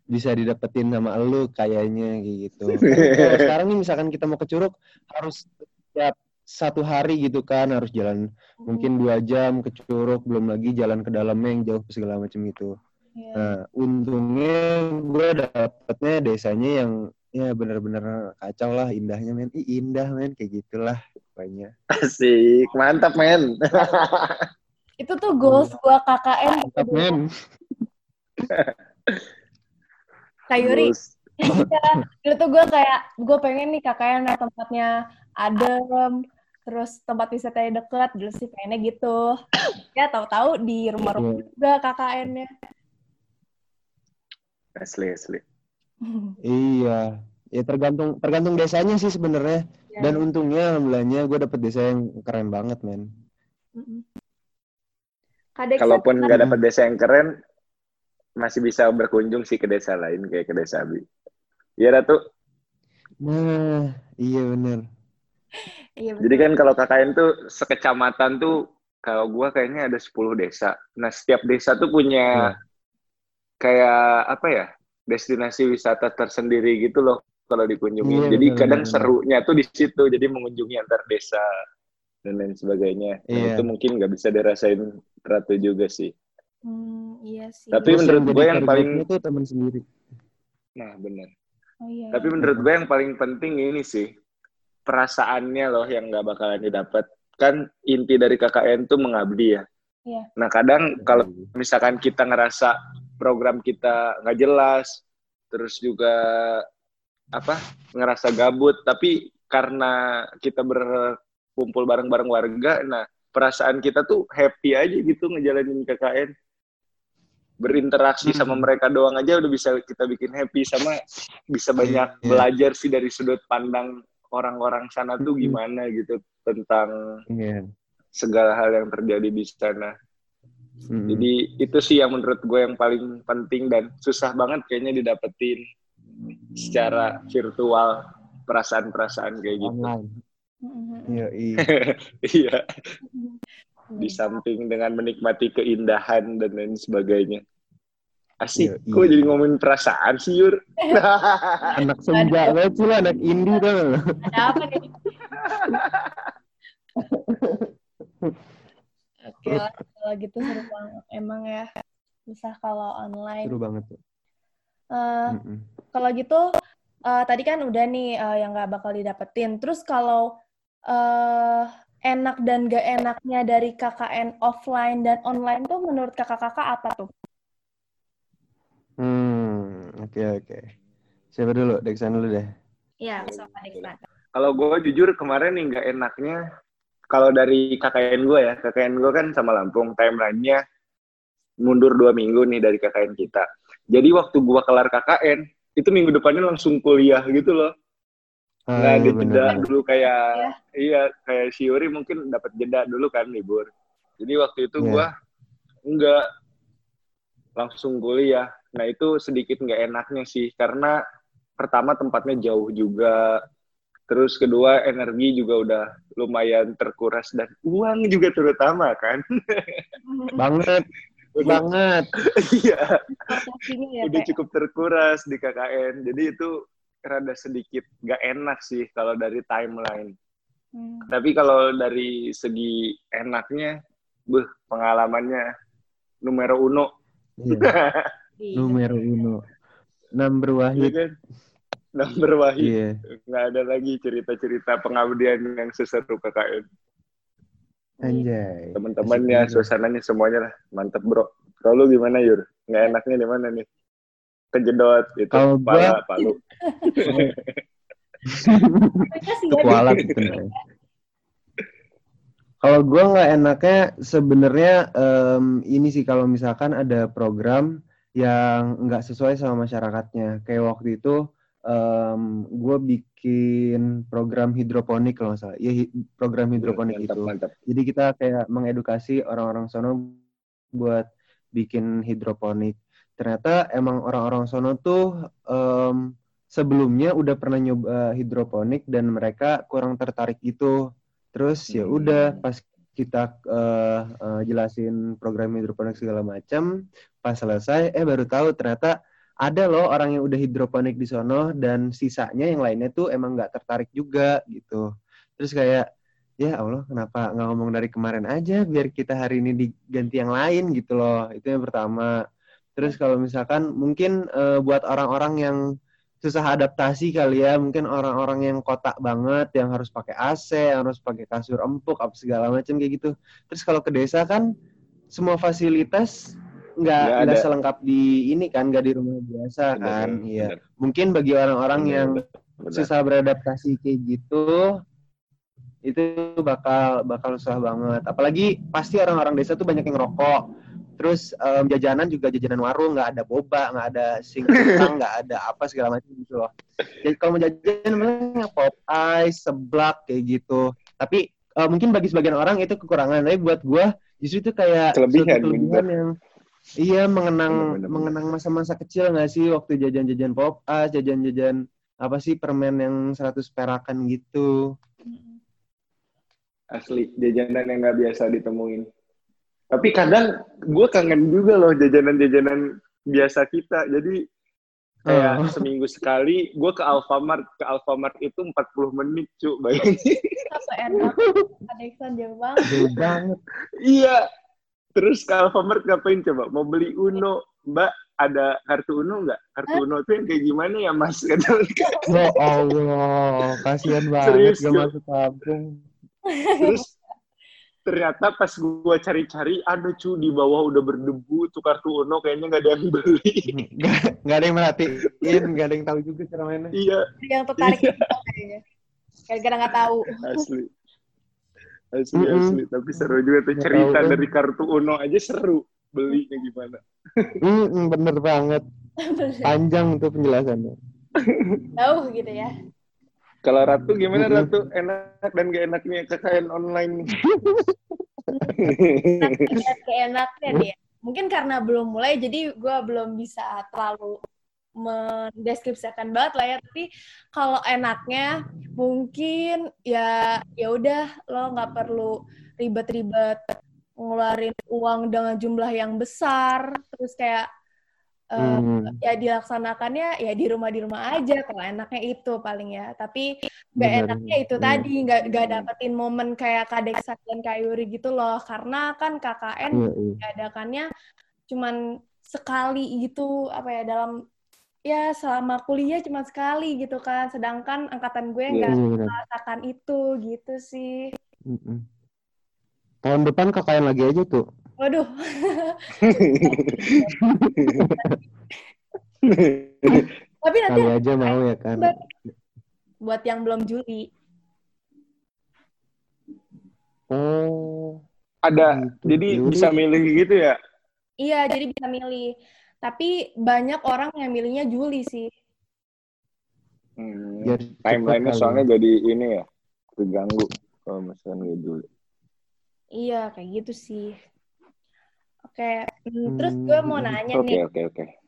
bisa didapetin sama lu kayaknya gitu. Kan, sekarang nih misalkan kita mau ke Curug, harus tiap satu hari gitu kan harus jalan mungkin dua jam ke Curug belum lagi jalan ke dalamnya yang jauh segala macam itu yeah. nah untungnya gue dapetnya desanya yang ya benar-benar kacau lah indahnya men. Ih, indah men. Kayak gitulah pokoknya. Asik. Mantap men. Itu tuh goals hmm. gue KKN mantap men. Kayuri Iya, dulu tuh gue kayak gue pengen nih KKN tempatnya adem, terus tempat wisatanya deket, dulu sih pengennya gitu. ya tahu-tahu di rumah-rumah iya. juga KKN-nya. Asli, asli. iya, ya tergantung tergantung desanya sih sebenarnya. Ya, Dan ya. untungnya alhamdulillahnya gue dapet desa yang keren banget, men. Kalaupun nggak dapet desa yang keren, masih bisa berkunjung sih ke desa lain kayak ke desa Abi. Iya Ratu. Nah, iya bener. Iya, Jadi kan kalau KKN tuh sekecamatan tuh kalau gua kayaknya ada 10 desa. Nah, setiap desa tuh punya hmm. Kayak apa ya? destinasi wisata tersendiri gitu loh kalau dikunjungi. Iya, jadi bener, kadang bener. serunya tuh di situ. Jadi mengunjungi antar desa dan lain sebagainya. Nah, iya. itu mungkin nggak bisa dirasain Ratu juga sih. Hmm, iya sih. Tapi Terus menurut gue yang paling itu teman sendiri. Nah, benar. Oh, iya, Tapi iya. menurut gue yang paling penting ini sih perasaannya loh yang nggak bakalan didapat. Kan inti dari KKN tuh mengabdi ya. Iya. Nah kadang kalau misalkan kita ngerasa program kita nggak jelas, terus juga apa ngerasa gabut, tapi karena kita berkumpul bareng-bareng warga, nah perasaan kita tuh happy aja gitu ngejalanin KKN berinteraksi hmm. sama mereka doang aja udah bisa kita bikin happy sama bisa iya, banyak yeah, yeah. belajar sih dari sudut pandang orang-orang sana tuh hmm. gimana gitu tentang yeah. segala hal yang terjadi di sana. Hmm. Jadi itu sih yang menurut gue yang paling penting dan susah banget kayaknya didapetin secara virtual perasaan-perasaan kayak gitu. Online. Iya, iya. iya di samping dengan menikmati keindahan dan lain sebagainya asik Iya, kok jadi ngomongin perasaan sih Yur anak senja banget sih lo, anak indie lo? Ada apa nih? Oke lah, kalau gitu seru banget. Emang ya, susah kalau online. Seru banget tuh. Eh, Mm-mm. kalau gitu, eh, tadi kan udah nih eh, yang nggak bakal didapetin. Terus kalau eh, enak dan gak enaknya dari KKN offline dan online tuh menurut kakak-kakak apa tuh? Hmm, oke oke. Siapa dulu? Dexan dulu deh. Iya, sama Dexan. kalau gue jujur kemarin nih nggak enaknya kalau dari KKN gue ya KKN gue kan sama Lampung timelinenya mundur dua minggu nih dari KKN kita. Jadi waktu gue kelar KKN itu minggu depannya langsung kuliah gitu loh. Ah, nggak ada iya, jeda dulu kayak Iya. iya kayak si Yuri mungkin dapat jeda dulu kan libur. Jadi waktu itu Iya. gua enggak langsung kuliah. Nah itu sedikit nggak enaknya sih karena pertama tempatnya jauh juga terus kedua energi juga udah lumayan terkuras dan uang juga terutama kan Banget, banget. iya ya, udah Teh? cukup terkuras di KKN jadi itu rada sedikit nggak enak sih kalau dari timeline Hmm. Tapi kalau dari segi enaknya, buh, pengalamannya numero uno. Iya, Iya. numero uno. Number Iya wahid. kan? Number wahid. Iya. Nggak ada lagi cerita-cerita pengabdian yang seseru KKN. Anjay. Teman-temannya, suasananya semuanya lah. Mantep bro. Kalau lu gimana Yur? Nggak enaknya di mana nih? Kejedot itu, Kalau pala, gua- palu. Mereka sih Itu kualat di- sebenarnya. Kalau gue nggak enaknya sebenarnya em, ini sih kalau misalkan ada program yang nggak sesuai sama masyarakatnya. Kayak waktu itu gue bikin program hidroponik kalau nggak salah. Hi- program hidroponik mantap, itu. mantap. Jadi kita kayak mengedukasi orang-orang sono buat bikin hidroponik. Ternyata emang orang-orang sono tuh em, sebelumnya udah pernah nyoba hidroponik dan mereka kurang tertarik gitu. Terus ya Hmm. udah pas kita eh, eh, jelasin program hidroponik segala macam, pas selesai eh baru tahu ternyata ada loh orang yang udah hidroponik di sono dan sisanya yang lainnya tuh emang nggak tertarik juga gitu. Terus kayak ya Allah kenapa nggak ngomong dari kemarin aja biar kita hari ini diganti yang lain gitu loh. Itu yang pertama. Terus kalau misalkan mungkin eh, buat orang-orang yang susah adaptasi kali ya, mungkin orang-orang yang kotak banget yang harus pakai AC, yang harus pakai kasur empuk apa segala macam kayak gitu. Terus kalau ke desa kan semua fasilitas nggak Nggak selengkap di ini kan, nggak di rumah biasa Bener, kan. Iya. Mungkin bagi orang-orang yang bener. susah beradaptasi kayak gitu itu bakal bakal susah banget apalagi pasti orang-orang desa tuh banyak yang ngerokok terus em, jajanan juga jajanan warung nggak ada boba nggak ada singkong nggak ada apa segala macam gitu loh jadi kalau mau jajan namanya pop ice seblak kayak gitu tapi eh, mungkin bagi sebagian orang itu kekurangan tapi buat gua justru itu kayak Kelebihan, kelebihan yang iya mengenang Bener, bener, bener. mengenang masa-masa kecil nggak sih waktu jajan-jajan pop ice jajan-jajan apa sih permen yang 100 perakan gitu Asli, jajanan yang nggak biasa ditemuin. Tapi kadang gue kangen juga loh jajanan-jajanan biasa kita. Jadi kayak Oh. seminggu sekali gue ke Alfamart. Ke Alfamart itu 40 menit, cu. Bayangin. Apa enak? Adeksan jauh banget. jauh banget iya. Terus ke Alfamart ngapain coba? Mau beli Uno. Mbak, ada kartu Uno nggak? Kartu Uno tuh yang kayak gimana ya, Mas? Ya Allah kasihan banget Serius, gak masuk kampung Terus ternyata pas gue cari-cari, ada cu di bawah udah berdebu tuh kartu Uno kayaknya nggak ada yang beli. nggak nggak ada yang merhatiin nggak ada yang tahu juga cara mainnya iya, Yang tertarik Iya. kayaknya. Gara-gara nggak tahu. asli. Asli, Mm-mm. asli. Tapi seru juga tuh cerita tahu, kan. dari kartu Uno aja seru. Belinya gimana. Mm, bener banget panjang tuh penjelasannya Jauh gitu ya. Kalau Ratu gimana. Ratu? Enak dan gak enaknya KKN online? Enak enaknya nih. ya. Mungkin karena belum mulai, jadi gue belum bisa terlalu mendeskripsikan banget lah ya tapi kalau enaknya mungkin ya ya udah lo nggak perlu ribet-ribet ngeluarin uang dengan jumlah yang besar terus kayak uh, hmm. ya dilaksanakannya ya di rumah di rumah aja kalau enaknya itu paling ya tapi gak enaknya itu hmm. tadi nggak nggak dapetin momen kayak kadek dan kayuri gitu loh karena kan KKN hmm. Iya, iya. adakannya cuman sekali gitu apa ya dalam ya selama kuliah cuma sekali gitu kan. Sedangkan angkatan gue nggak yeah, merasakan itu gitu sih. Mm -mm. tahun depan KKN lagi aja tuh. Waduh. Tapi nanti Kali aja mau ya kan. Buat yang belum Juli. Oh. Ada. Gitu. jadi Juli. bisa milih gitu ya? Iya, jadi bisa milih. Tapi banyak orang yang milihnya Juli sih. Hmm, timeline-nya soalnya jadi ini ya, terganggu kalau misalnya Juli. Iya, kayak gitu sih. Oke, hmm, terus gue mau hmm, nanya okay, nih. Oke, okay, oke, oke.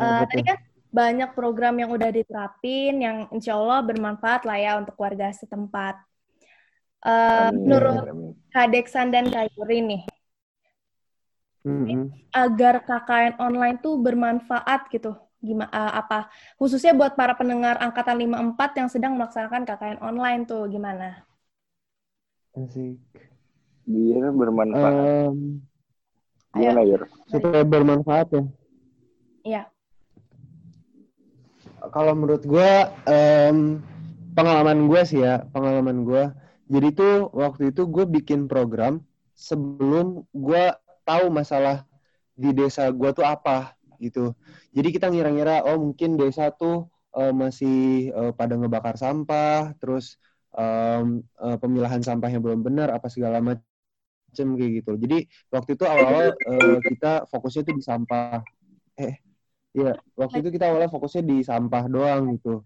Uh, tadi kan banyak program yang udah diterapin yang insya Allah bermanfaat lah ya untuk warga setempat. Uh, menurut Kadeksan dan Kayuri nih, hmm agar KKN online tuh bermanfaat gitu gimana uh, eh, apa khususnya buat para pendengar angkatan 54 yang sedang melaksanakan KKN online tuh gimana? Asik. Biar bermanfaat. Um, gimana ya? Supaya bermanfaat ya. Iya. Kalau menurut gue um, pengalaman gue sih ya pengalaman gue. Jadi tuh waktu itu gue bikin program sebelum gue tahu masalah di desa gue tuh apa gitu. Jadi kita ngira-ngira oh mungkin desa tuh uh, masih uh, pada ngebakar sampah, terus um, uh, pemilahan sampahnya belum benar apa segala macam kayak gitu. Jadi waktu itu awal-awal uh, kita fokusnya tuh di sampah. Eh, ya waktu itu kita awalnya fokusnya di sampah doang gitu.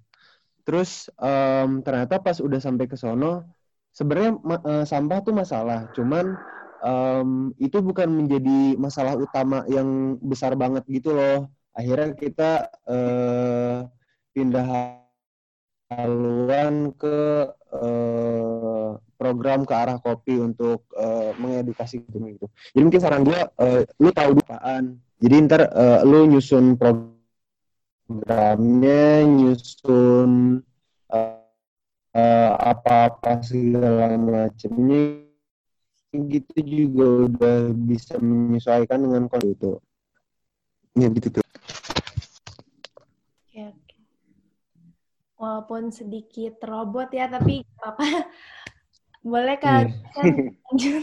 Terus um, ternyata pas udah sampai ke sono, sebenarnya uh, sampah tuh masalah, cuman um, itu bukan menjadi masalah utama yang besar banget gitu loh. Akhirnya kita uh, pindah haluan ke uh, program ke arah kopi untuk uh, mengedukasi gitu gitu. Jadi mungkin saran gue, uh, lu tahu apaan. Jadi ntar uh, lu nyusun programnya, nyusun uh, uh, apa-apa segala macamnya gitu juga udah bisa menyesuaikan dengan kondisi itu. Ya gitu tuh. Oke. Walaupun sedikit robot ya, tapi apa boleh kan yeah.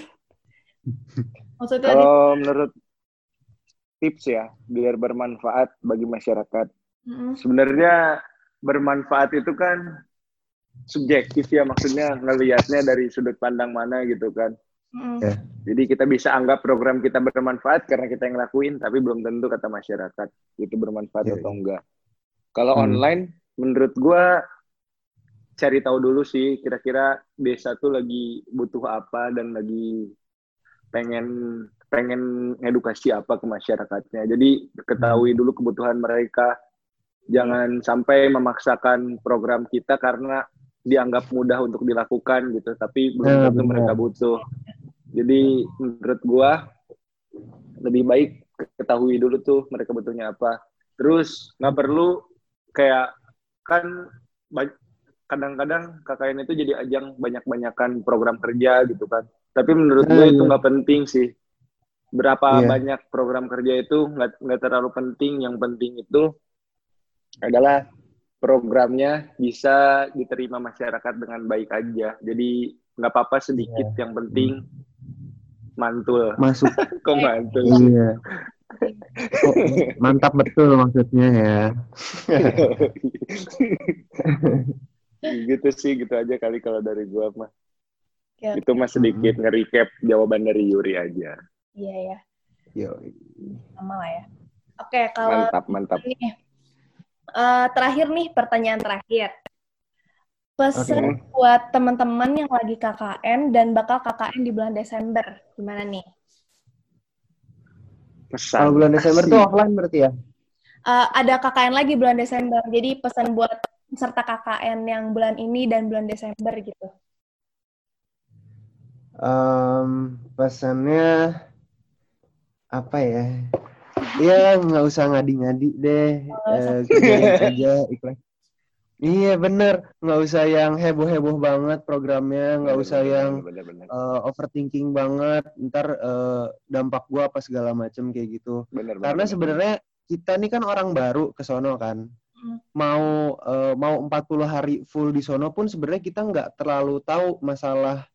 Maksudnya kalau menurut tips ya biar bermanfaat bagi masyarakat. Mm-hmm. Sebenarnya bermanfaat itu kan subjektif ya maksudnya ngelihatnya dari sudut pandang mana gitu kan. Mm. Ya. Jadi kita bisa anggap program kita bermanfaat karena kita yang ngelakuin, tapi belum tentu kata masyarakat itu bermanfaat yeah, atau yeah. enggak. Kalau mm. online, menurut gue cari tahu dulu sih kira-kira desa tuh lagi butuh apa dan lagi pengen pengen edukasi apa ke masyarakatnya. Jadi ketahui mm. dulu kebutuhan mereka. Jangan sampai memaksakan program kita karena dianggap mudah untuk dilakukan gitu, tapi belum ya, tentu mereka butuh. Jadi menurut gua lebih baik ketahui dulu tuh mereka butuhnya apa. Terus nggak perlu kayak kan kadang-kadang KKN itu jadi ajang banyak-banyakan program kerja gitu kan. Tapi menurut gue itu iya. nggak penting sih. Berapa yeah. banyak program kerja itu nggak nggak terlalu penting. Yang penting itu adalah programnya bisa diterima masyarakat dengan baik aja. Jadi nggak apa-apa sedikit. Yeah. Yang penting mantul. Masuk. Kok mantul? Iya. Oh, mantap betul maksudnya ya. Gitu sih gitu aja kali kalau dari gua mah. Ya. itu mah sedikit nge-recap jawaban dari Yuri aja. Iya ya. Yo. sama lah ya. Oke kalau mantap mantap. ini, uh, terakhir nih pertanyaan terakhir Pesan okay. buat teman-teman yang lagi KKN dan bakal KKN di bulan Desember, gimana nih? Pesan. Kalau bulan Desember tuh offline berarti ya? uh, ada KKN lagi bulan Desember. Jadi pesan buat peserta KKN yang bulan ini dan bulan Desember gitu. Um, pesannya apa ya? Ya nggak usah ngadi-ngadi deh, oh, uh, aja ikhlas. Iya bener, nggak usah yang heboh-heboh banget programnya, nggak usah bener, yang bener, bener. Uh, overthinking banget, ntar uh, dampak gua apa segala macem kayak gitu. Bener, Karena sebenarnya kita nih kan orang baru ke sono kan, hmm. mau uh, mau 40 hari full di sono pun sebenarnya kita nggak terlalu tahu masalah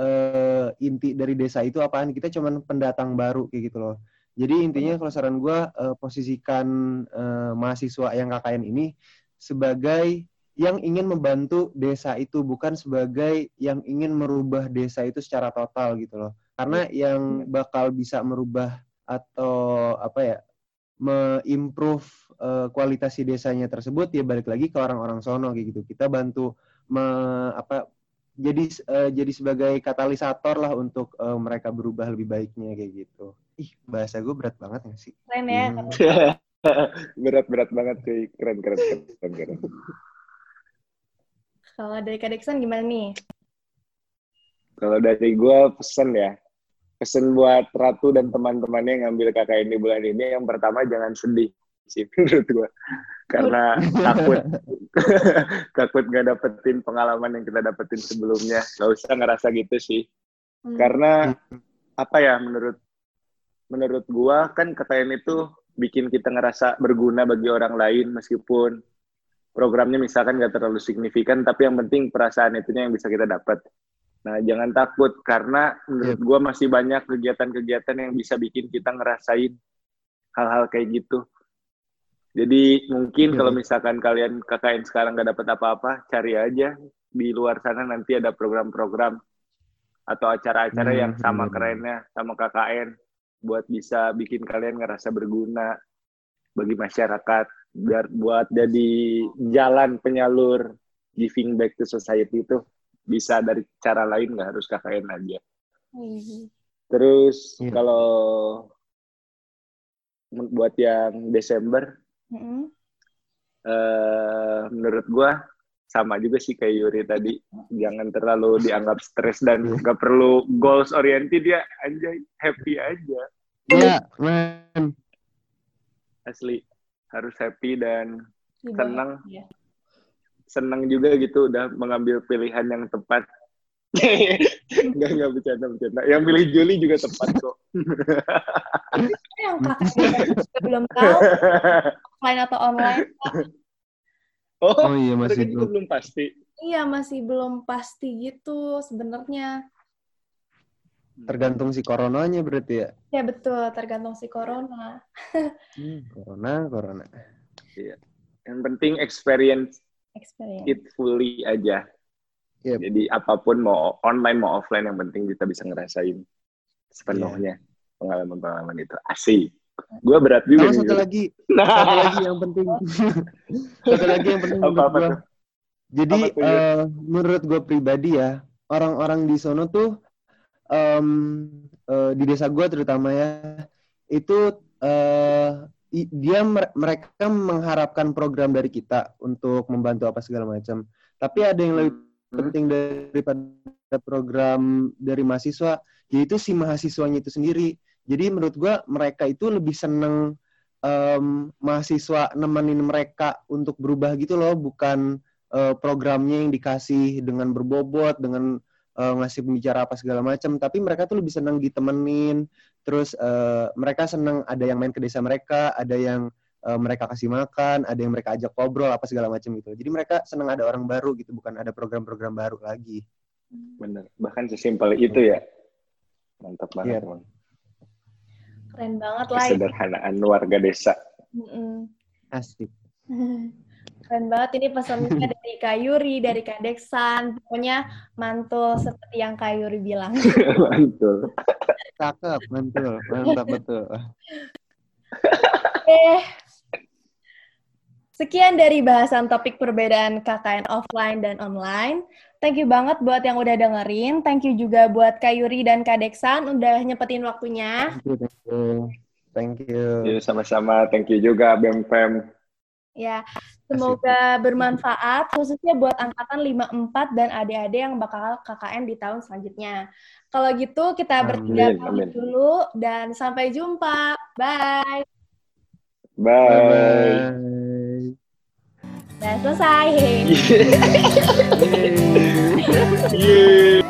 uh, inti dari desa itu apaan. Kita cuman pendatang baru kayak gitu loh. Jadi intinya kalau saran gue uh, posisikan uh, mahasiswa yang KKN ini sebagai yang ingin membantu desa itu bukan sebagai yang ingin merubah desa itu secara total gitu loh. Karena iya. yang bakal bisa merubah atau apa ya me-improve uh, kualitas si desanya tersebut ya balik lagi ke orang-orang sono kayak gitu. Kita bantu me, apa jadi uh, jadi sebagai katalisator lah untuk uh, mereka berubah lebih baiknya kayak gitu. Ih, bahasa gue berat banget gak sih? Keren ya. Hmm. Berat-berat banget sih. Keren, keren, keren, keren. Kalau dari Kak gimana nih? Kalau dari gue pesen ya, pesen buat Ratu dan teman-temannya yang ngambil KKN di bulan ini, yang pertama jangan sedih sih menurut gue. Karena takut takut gak dapetin pengalaman yang kita dapetin sebelumnya. Gak usah ngerasa gitu sih. Hmm. Karena apa ya menurut menurut gue kan KKN itu bikin kita ngerasa berguna bagi orang lain meskipun programnya misalkan nggak terlalu signifikan, tapi yang penting perasaan itunya yang bisa kita dapat. Nah, jangan takut karena menurut gue masih banyak kegiatan-kegiatan yang bisa bikin kita ngerasain hal-hal kayak gitu. Jadi mungkin kalau misalkan kalian KKN sekarang nggak dapat apa-apa, cari aja di luar sana nanti ada program-program atau acara-acara yang sama kerennya sama KKN buat bisa bikin kalian ngerasa berguna bagi masyarakat biar buat jadi jalan penyalur giving back to society itu bisa dari cara lain nggak harus KKN aja. Mm-hmm. Terus yeah. kalau buat yang Desember, mm-hmm. uh, menurut gua sama juga sih kayak Yuri tadi, jangan terlalu dianggap stres dan iya. nggak perlu goals oriented ya, anjay happy aja. Iya, yeah, man. Asli harus happy dan senang ya. senang juga gitu udah mengambil pilihan yang tepat Enggak, enggak bercanda, bercanda. Yang pilih Juli juga tepat kok. yang kakaknya belum tahu offline atau online. Oh, oh iya masih belum. belum pasti. Iya masih belum pasti gitu sebenarnya. Tergantung si coronanya berarti ya? Ya betul, tergantung si corona. hmm, corona, corona. Iya. Yang penting experience, experience. it fully aja. Yep. Jadi apa pun mau online mau offline yang penting kita bisa ngerasain sepenuhnya yeah. pengalaman-pengalaman itu. Asik. Gue berat juga. Nah, satu lagi, nah. satu lagi yang penting. satu lagi yang penting apa, apa. Jadi apa uh, menurut gue pribadi ya, orang-orang di sono tuh um, uh, di desa gue terutama ya itu uh, dia mereka mengharapkan program dari kita untuk membantu apa segala macam tapi ada yang lebih hmm. penting daripada program dari mahasiswa yaitu si mahasiswanya itu sendiri jadi menurut gue mereka itu lebih seneng um, mahasiswa nemenin mereka untuk berubah gitu loh bukan uh, programnya yang dikasih dengan berbobot dengan uh, ngasih pembicara apa segala macam. Tapi mereka tuh lebih senang ditemenin. Terus uh, mereka senang ada yang main ke desa mereka ada yang uh, mereka kasih makan ada yang mereka ajak ngobrol apa segala macam gitu. Jadi mereka senang ada orang baru gitu bukan ada program-program baru lagi. Bener. Bahkan sesimpel itu ya. Mantap banget yeah. keren banget lah sederhanaan warga desa. Mm -mm. asik Keren banget ini pesannya dari Kak Yuri, dari Kak Deksan. Pokoknya mantul seperti yang Kak Yuri bilang. mantul. Cakep, mantul. Mantap betul. Eh, Sekian dari bahasan topik perbedaan KKN offline dan online. Thank you banget buat yang udah dengerin. Thank you juga buat Kak Yuri dan Kak Deksan udah nyepetin waktunya. Thank you, thank you. Thank you. Sama-sama. Thank you juga BEM Fem. Ya, semoga bermanfaat khususnya buat angkatan 54 dan adik-adik yang bakal KKN di tahun selanjutnya. Kalau gitu kita bertiga pamit dulu dan sampai jumpa. Bye. Bye. Bye. Dan selesai. Yeay.